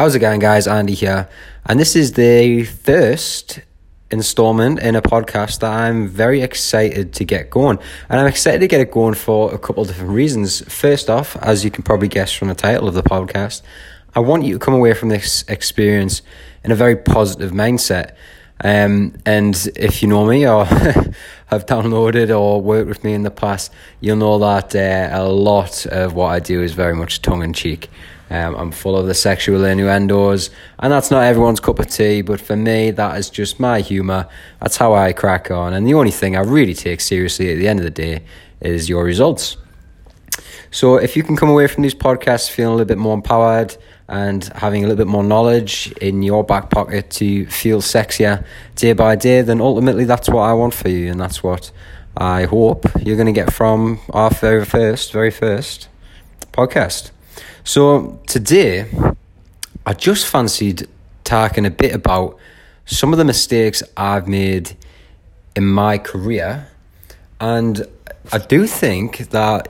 How's it going, guys? Andy here, and this is the first installment in a podcast that I'm very excited to get going. And I'm excited to get it going for a couple of different reasons. First off, as you can probably guess from the title of the podcast, I want you to come away from this experience in a very positive mindset. Um, and if you know me or have downloaded or worked with me in the past, you'll know that uh, a lot of what I do is very much tongue in cheek. Um, I'm full of the sexual innuendos, and that's not everyone's cup of tea, but for me, that is just my humour. That's how I crack on, and the only thing I really take seriously at the end of the day is your results. So, if you can come away from these podcasts feeling a little bit more empowered and having a little bit more knowledge in your back pocket to feel sexier day by day, then ultimately that's what I want for you, and that's what I hope you're going to get from our very first, very first podcast. So today, I just fancied talking a bit about some of the mistakes I've made in my career, and I do think that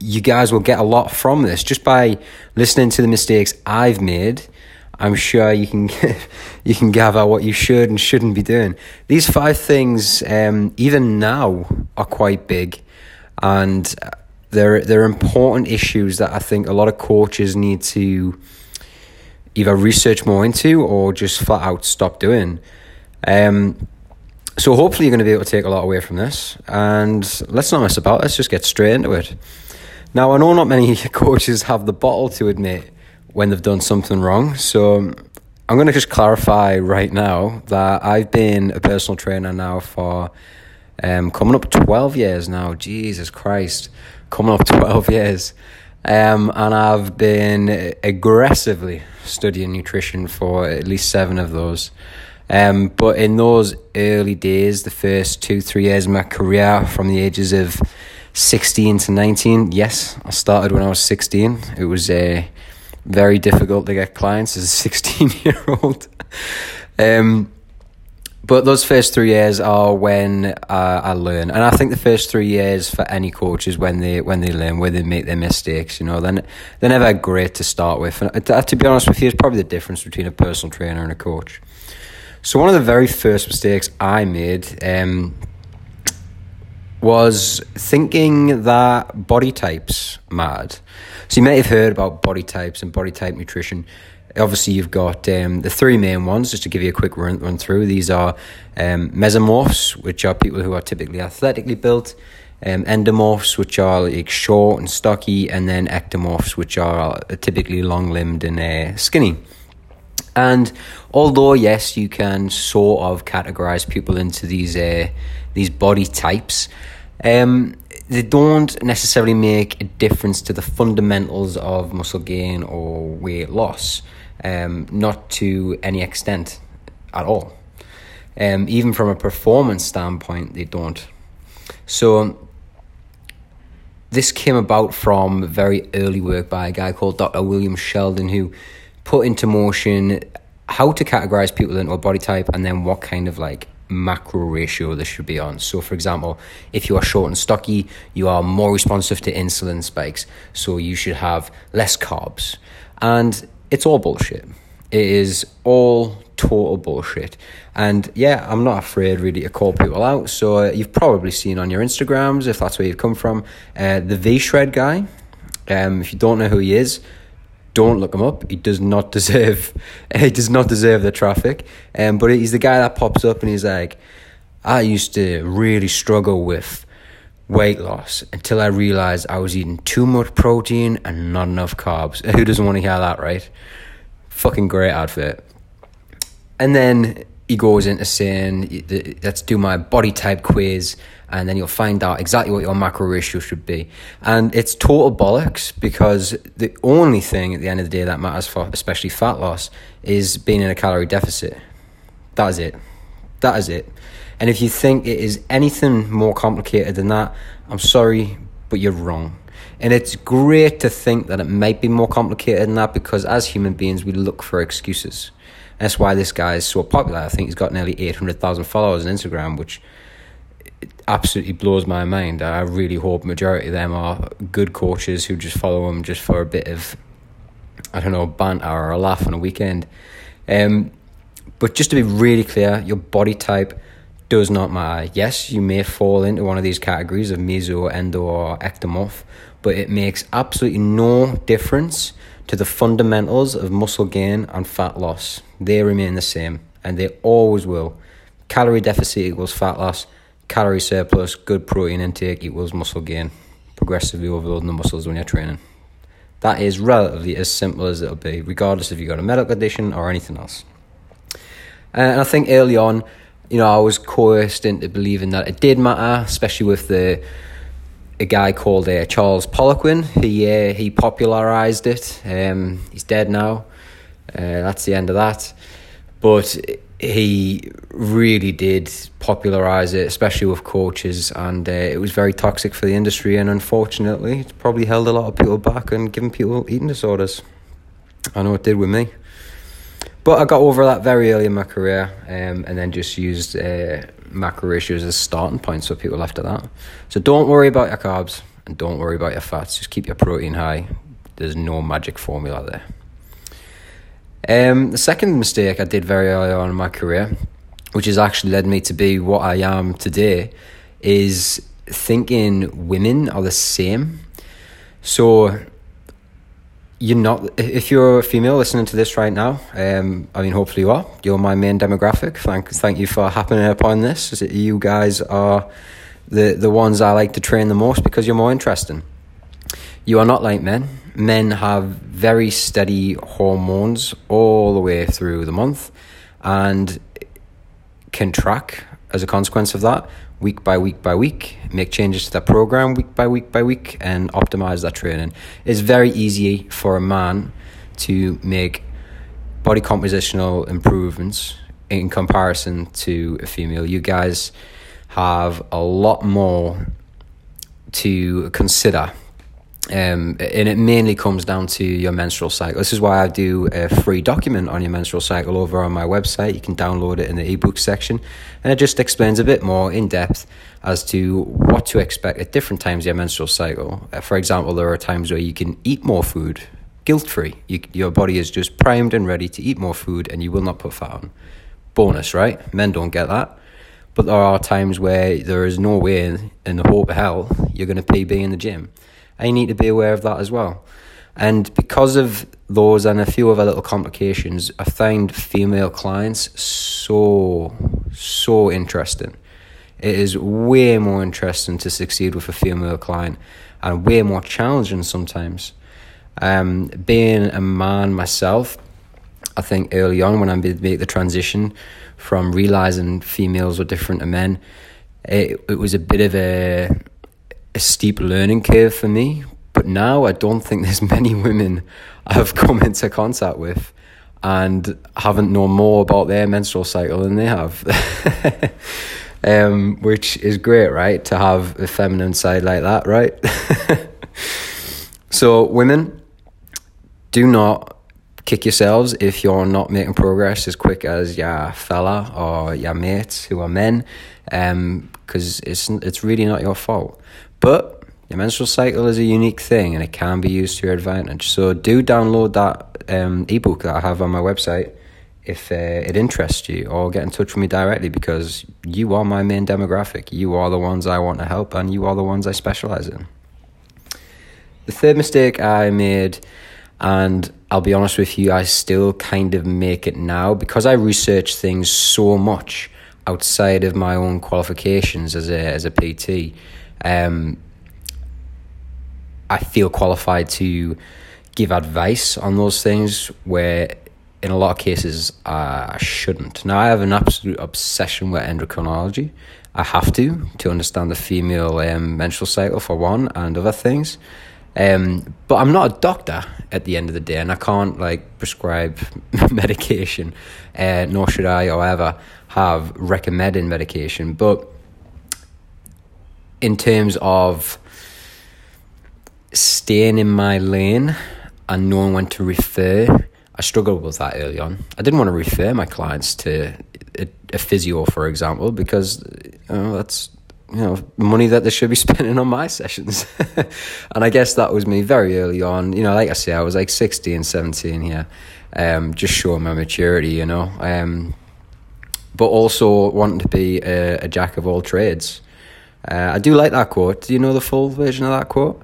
you guys will get a lot from this just by listening to the mistakes I've made. I'm sure you can you can gather what you should and shouldn't be doing. These five things, um, even now, are quite big, and they're they're important issues that I think a lot of coaches need to either research more into or just flat out stop doing. Um, so hopefully you're going to be able to take a lot away from this, and let's not mess about. Let's just get straight into it. Now I know not many coaches have the bottle to admit when they've done something wrong, so I'm going to just clarify right now that I've been a personal trainer now for um, coming up 12 years now. Jesus Christ coming up 12 years. Um, and I've been aggressively studying nutrition for at least seven of those. Um, but in those early days, the first two, three years of my career, from the ages of 16 to 19, yes, I started when I was 16. It was uh, very difficult to get clients as a 16 year old. um, but those first three years are when uh, I learn, and I think the first three years for any coach is when they when they learn, where they make their mistakes. You know, then they're never great to start with. And uh, to be honest with you, it's probably the difference between a personal trainer and a coach. So one of the very first mistakes I made um, was thinking that body types mattered. So you may have heard about body types and body type nutrition obviously you've got um, the three main ones just to give you a quick run, run through. These are um, mesomorphs which are people who are typically athletically built um, endomorphs which are like short and stocky and then ectomorphs which are typically long-limbed and uh, skinny. And although yes you can sort of categorize people into these uh, these body types um, they don't necessarily make a difference to the fundamentals of muscle gain or weight loss um, not to any extent at all. Um, even from a performance standpoint, they don't. So, this came about from very early work by a guy called Dr. William Sheldon, who put into motion how to categorize people into a body type and then what kind of like macro ratio this should be on. So, for example, if you are short and stocky, you are more responsive to insulin spikes, so you should have less carbs. And it's all bullshit. It is all total bullshit. And yeah, I'm not afraid really to call people out. So uh, you've probably seen on your Instagrams, if that's where you've come from, uh, the V Shred guy. Um, if you don't know who he is, don't look him up. He does not deserve. he does not deserve the traffic. Um, but he's the guy that pops up and he's like, I used to really struggle with weight loss until I realized I was eating too much protein and not enough carbs. Who doesn't want to hear that, right? Fucking great outfit. And then he goes into saying, let's do my body type quiz, and then you'll find out exactly what your macro ratio should be. And it's total bollocks because the only thing at the end of the day that matters for especially fat loss is being in a calorie deficit. That is it. That is it. And if you think it is anything more complicated than that, I'm sorry, but you're wrong. And it's great to think that it might be more complicated than that because as human beings, we look for excuses. That's why this guy is so popular. I think he's got nearly 800,000 followers on Instagram, which absolutely blows my mind. I really hope majority of them are good coaches who just follow him just for a bit of I don't know, banter or a laugh on a weekend. Um, but just to be really clear, your body type does not matter. Yes, you may fall into one of these categories of meso, endo, or ectomorph, but it makes absolutely no difference to the fundamentals of muscle gain and fat loss. They remain the same, and they always will. Calorie deficit equals fat loss, calorie surplus, good protein intake equals muscle gain. Progressively overloading the muscles when you're training. That is relatively as simple as it'll be, regardless if you've got a medical condition or anything else. Uh, and I think early on, you know, I was coerced into believing that it did matter, especially with the a guy called uh, Charles Poliquin. He uh, he popularized it. Um, he's dead now. Uh, that's the end of that. But he really did popularize it, especially with coaches, and uh, it was very toxic for the industry. And unfortunately, it's probably held a lot of people back and given people eating disorders. I know it did with me. But I got over that very early in my career, um, and then just used uh, macro ratios as starting points for people after that. So don't worry about your carbs and don't worry about your fats. Just keep your protein high. There's no magic formula there. Um, the second mistake I did very early on in my career, which has actually led me to be what I am today, is thinking women are the same. So you're not if you're a female listening to this right now um i mean hopefully you are you're my main demographic. Thank thank you for happening upon this. You guys are the the ones i like to train the most because you're more interesting? You are not like men. Men have very steady hormones all the way through the month and can track as a consequence of that week by week by week, make changes to that program week by week by week, and optimize that training. It's very easy for a man to make body compositional improvements in comparison to a female. You guys have a lot more to consider um, and it mainly comes down to your menstrual cycle. This is why I do a free document on your menstrual cycle over on my website. You can download it in the ebook section, and it just explains a bit more in depth as to what to expect at different times of your menstrual cycle. Uh, for example, there are times where you can eat more food guilt free. You, your body is just primed and ready to eat more food, and you will not put fat on. Bonus, right? Men don't get that. But there are times where there is no way in, the of hell you're going to PB in the gym you need to be aware of that as well. And because of those and a few other little complications, I find female clients so, so interesting. It is way more interesting to succeed with a female client and way more challenging sometimes. Um, being a man myself, I think early on when I made the transition from realizing females were different to men, it, it was a bit of a a steep learning curve for me. But now I don't think there's many women I've come into contact with and haven't known more about their menstrual cycle than they have. um, which is great, right? To have a feminine side like that, right? so, women, do not kick yourselves if you're not making progress as quick as your fella or your mates who are men, because um, it's it's really not your fault. But your menstrual cycle is a unique thing and it can be used to your advantage. So do download that um, ebook that I have on my website if uh, it interests you, or get in touch with me directly because you are my main demographic. You are the ones I want to help, and you are the ones I specialize in. The third mistake I made, and I'll be honest with you, I still kind of make it now because I research things so much outside of my own qualifications as a as a PT um, I feel qualified to give advice on those things where in a lot of cases I shouldn't. Now I have an absolute obsession with endocrinology. I have to to understand the female um, menstrual cycle for one and other things. Um, but I'm not a doctor at the end of the day, and I can't like prescribe medication, uh, nor should I ever have recommended medication. But in terms of staying in my lane and knowing when to refer, I struggled with that early on. I didn't want to refer my clients to a, a physio, for example, because you know, that's you know money that they should be spending on my sessions. And i guess that was me very early on. You know like i say i was like 16 17 here um, just showing my maturity you know um, but also wanting to be a, a jack of all trades uh, i do like that quote do you know the full version of that quote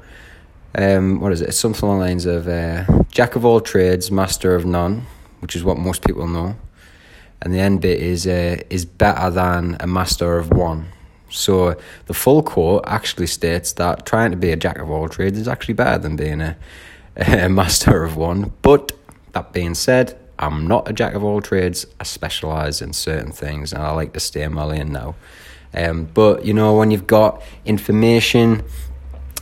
um, what is it it's something along the lines of uh, jack of all trades master of none which is what most people know and the end bit is uh, is better than a master of one so the full quote actually states that trying to be a jack of all trades is actually better than being a, a master of one. But that being said, I'm not a jack of all trades. I specialize in certain things, and I like to stay in my lane now. Um, but you know, when you've got information,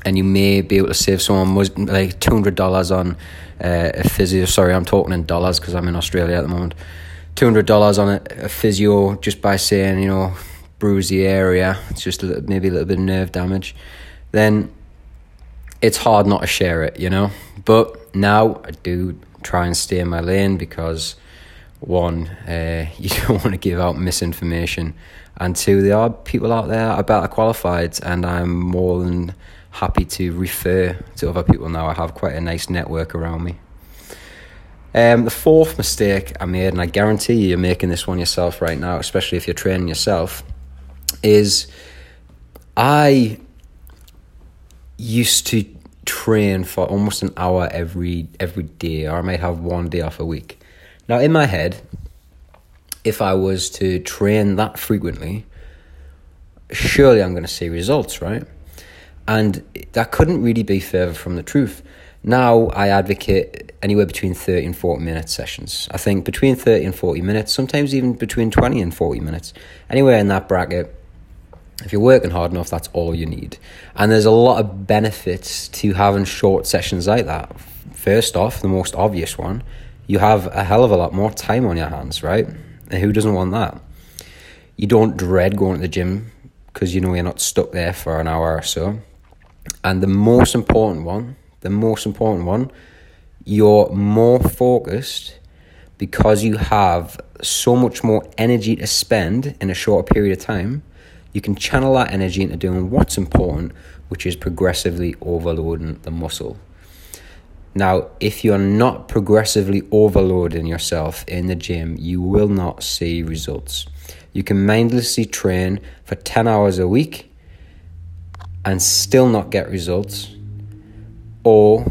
and you may be able to save someone like two hundred dollars on uh, a physio. Sorry, I'm talking in dollars because I'm in Australia at the moment. Two hundred dollars on a, a physio just by saying, you know, bruise the area, it's just a little, maybe a little bit of nerve damage, then it's hard not to share it, you know. But now I do try and stay in my lane because one, uh, you don't want to give out misinformation, and two, there are people out there are better qualified, and I'm more than happy to refer to other people now. I have quite a nice network around me. Um, the fourth mistake I made, and I guarantee you're making this one yourself right now, especially if you're training yourself, is I used to train for almost an hour every every day, or I might have one day off a week. Now, in my head, if I was to train that frequently, surely I'm going to see results, right? And that couldn't really be further from the truth. Now I advocate anywhere between 30 and 40 minute sessions. I think between 30 and 40 minutes, sometimes even between 20 and 40 minutes. Anywhere in that bracket, if you're working hard enough, that's all you need. And there's a lot of benefits to having short sessions like that. First off, the most obvious one, you have a hell of a lot more time on your hands, right? Who doesn't want that? You don't dread going to the gym because you know you're not stuck there for an hour or so. And the most important one, the most important one, you're more focused because you have so much more energy to spend in a shorter period of time you can channel that energy into doing what's important, which is progressively overloading the muscle. Now, if you're not progressively overloading yourself in the gym, you will not see results. You can mindlessly train for 10 hours a week and still not get results, or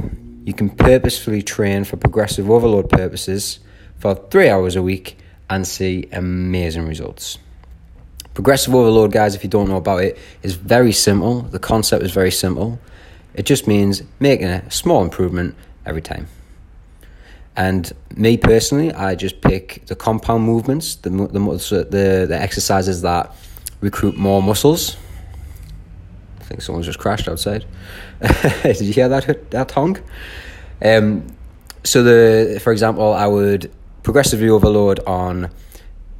you can purposefully train for progressive overload purposes for three hours a week and see amazing results. Progressive overload, guys, if you don't know about it, is very simple. The concept is very simple. It just means making a small improvement every time. And me personally, I just pick the compound movements, the the the, the exercises that recruit more muscles. I think someone's just crashed outside. Did you hear that that honk? Um, so the for example, I would progressively overload on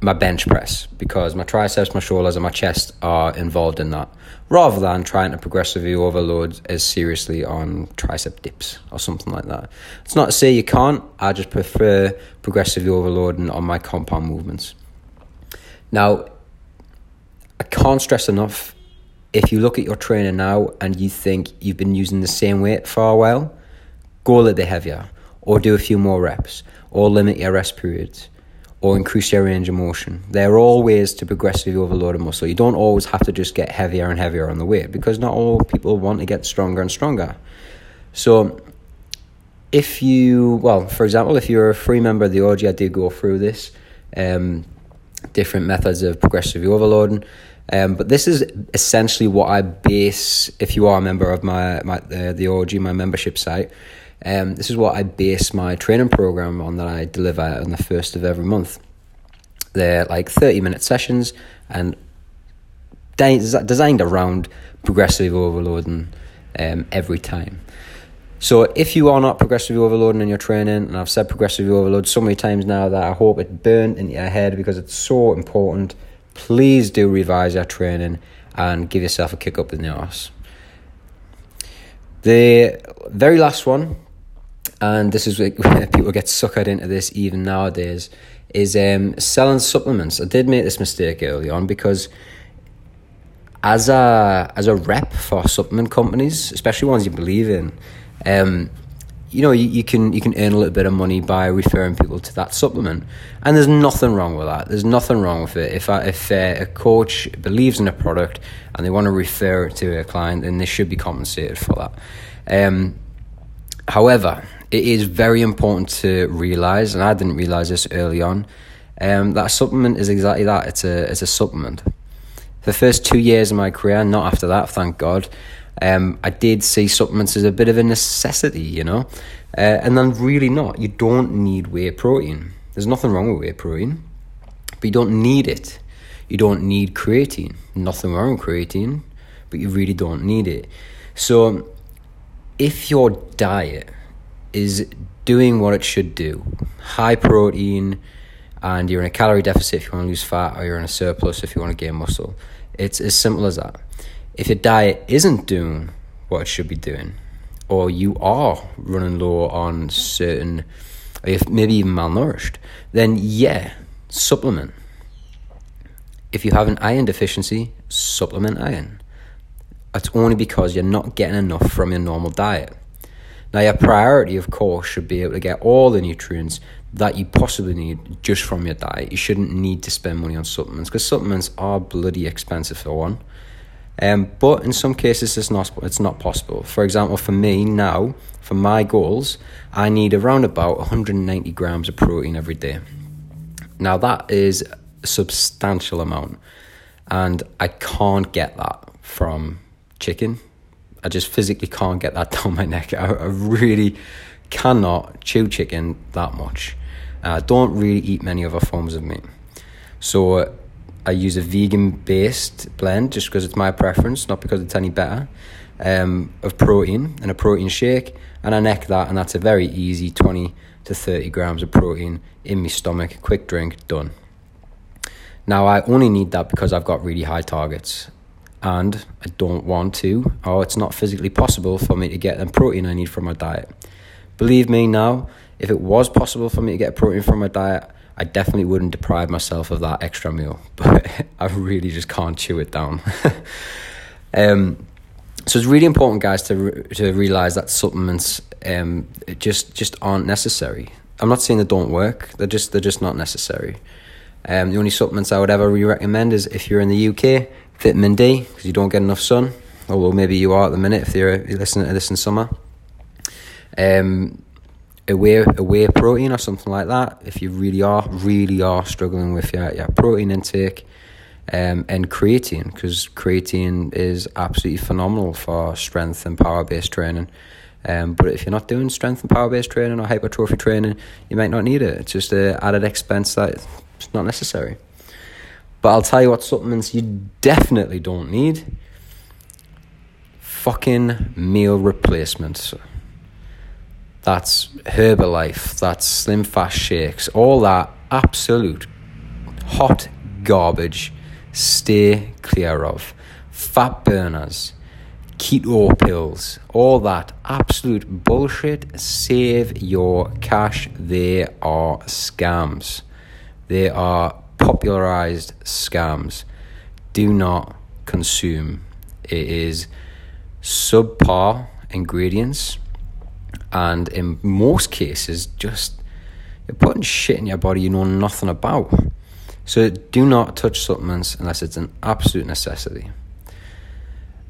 my bench press because my triceps, my shoulders, and my chest are involved in that, rather than trying to progressively overload as seriously on tricep dips or something like that. It's not to say you can't, I just prefer progressively overloading on my compound movements. Now, I can't stress enough if you look at your trainer now and you think you've been using the same weight for a while, go a little bit heavier or do a few more reps or limit your rest periods or increase your range of motion. There are all ways to progressively overload a muscle. You don't always have to just get heavier and heavier on the weight because not all people want to get stronger and stronger. So, if you, well, for example, if you're a free member of the OG, I did go through this, um, different methods of progressively overloading. Um, but this is essentially what I base. If you are a member of my, my uh, the OG, my membership site, um, this is what I base my training program on that I deliver on the first of every month. They're like 30 minute sessions and designed around progressive overloading um, every time. So if you are not progressively overloading in your training, and I've said progressively overload so many times now that I hope it burned into your head because it's so important, please do revise your training and give yourself a kick up in the nose. The very last one and this is where people get suckered into this even nowadays, is um, selling supplements. I did make this mistake early on because as a as a rep for supplement companies, especially ones you believe in, um, you know, you, you can you can earn a little bit of money by referring people to that supplement, and there's nothing wrong with that. There's nothing wrong with it. If I, if uh, a coach believes in a product and they want to refer it to a client, then they should be compensated for that. Um, however, it is very important to realize, and I didn't realize this early on, um, that a supplement is exactly that. It's a it's a supplement For the first two years of my career, not after that, thank God, um, I did see supplements as a bit of a necessity, you know, uh, and then really not. You don't need whey protein. There's nothing wrong with whey protein, but you don't need it. You don't need creatine. Nothing wrong with creatine, but you really don't need it. So, if your diet is doing what it should do, high protein, and you're in a calorie deficit if you want to lose fat, or you're in a surplus if you want to gain muscle, it's as simple as that. If your diet isn't doing what it should be doing, or you are running low on certain, if maybe even malnourished, then yeah, supplement. If you have an iron deficiency, supplement iron. It's only because you're not getting enough from your normal diet. Now, your priority, of course, should be able to get all the nutrients that you possibly need just from your diet. You shouldn't need to spend money on supplements because supplements are bloody expensive for one. Um, but in some cases, it's not it's not possible. For example, for me now, for my goals, I need around about 190 grams of protein every day. Now that is a substantial amount, and I can't get that from chicken. I just physically can't get that down my neck. I, I really cannot chew chicken that much. I don't really eat many other forms of meat. So uh, I use a vegan based blend just because it's my preference, not because it's any better, um, of protein and a protein shake. And I neck that, and that's a very easy 20 to 30 grams of protein in my stomach. Quick drink, done. Now, I only need that because I've got really high targets and I don't want to, or it's not physically possible for me to get the protein I need from my diet. Believe me now, if it was possible for me to get protein from my diet, I definitely wouldn't deprive myself of that extra meal. But I really just can't chew it down. um, so it's really important, guys, to re- to realize that supplements um, just just aren't necessary. I'm not saying they don't work; they're just they're just not necessary. Um, the only supplements I would ever recommend is if you're in the UK, vitamin D because you don't get enough sun. Although maybe you are at the minute if you're, listening to this in summer. Um, a whey, a whey protein or something like that if you really are really are struggling with your, your protein intake um, and creatine because creatine is absolutely phenomenal for strength and power based training um, but if you're not doing strength and power based training or hypertrophy training you might not need it it's just an added expense that it's not necessary but I'll tell you what supplements you definitely don't need fucking meal replacements that's Herbalife, that's Slim Fast Shakes, all that absolute hot garbage. Stay clear of. Fat burners, keto pills, all that absolute bullshit. Save your cash. They are scams. They are popularized scams. Do not consume. It is subpar ingredients and in most cases, just you're putting shit in your body you know nothing about. So do not touch supplements unless it's an absolute necessity.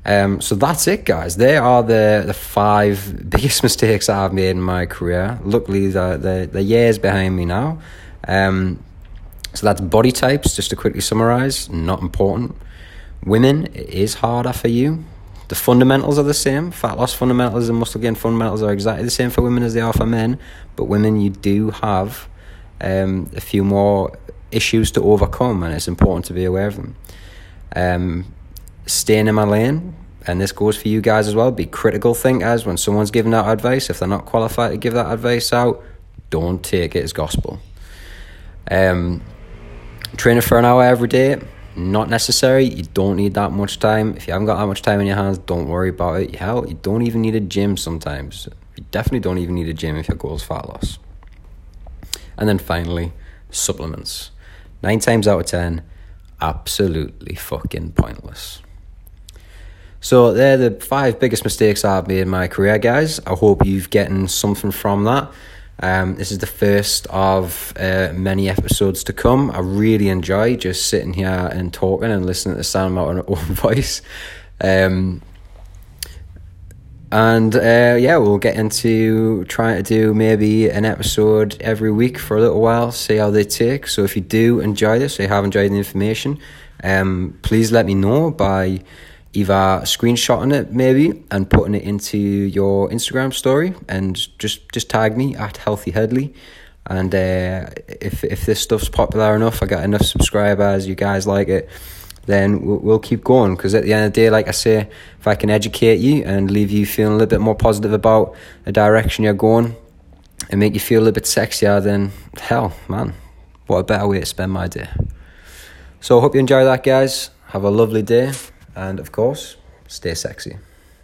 Um, so that's it, guys. They are the, the five biggest mistakes I've made in my career. Luckily, the the, the years behind me now. Um, so that's body types. Just to quickly summarize, not important. Women, it is harder for you. The fundamentals are the same. Fat loss fundamentals and muscle gain fundamentals are exactly the same for women as they are for men. But women, you do have um, a few more issues to overcome, and it's important to be aware of them. Um, staying in my lane, and this goes for you guys as well. Be critical thinkers when someone's giving out advice. If they're not qualified to give that advice out, don't take it as gospel. Um, training for an hour every day not necessary. You don't need that much time. If you haven't got that much time in your hands, don't worry about it. Hell, you don't even need a gym sometimes. You definitely don't even need a gym if your goal is fat loss. And then finally, supplements. Nine times out of ten, absolutely fucking pointless. So they're the five biggest mistakes I've made in my career, guys. I hope you've gotten something from that. Um, this is the first of uh, many episodes to come. I really enjoy just sitting here and talking and listening to the sound of my own voice. Um, and uh, yeah, we'll get into trying to do maybe an episode every week for a little while, see how they take. So if you do enjoy this, or you have enjoyed the information, um, please let me know by either screenshotting it maybe and putting it into your Instagram story and just just tag me at healthy headley. And uh, if if this stuff's popular enough, I got enough subscribers, you guys like it then we'll, we'll keep going. Because at the end of the day, like I say, if I can educate you and leave you feeling a little bit more positive about the direction you're going and make you feel a little bit sexier, then hell, man, what a better way to spend my day. So I hope you enjoy that, guys. Have a lovely day, and of course, stay sexy.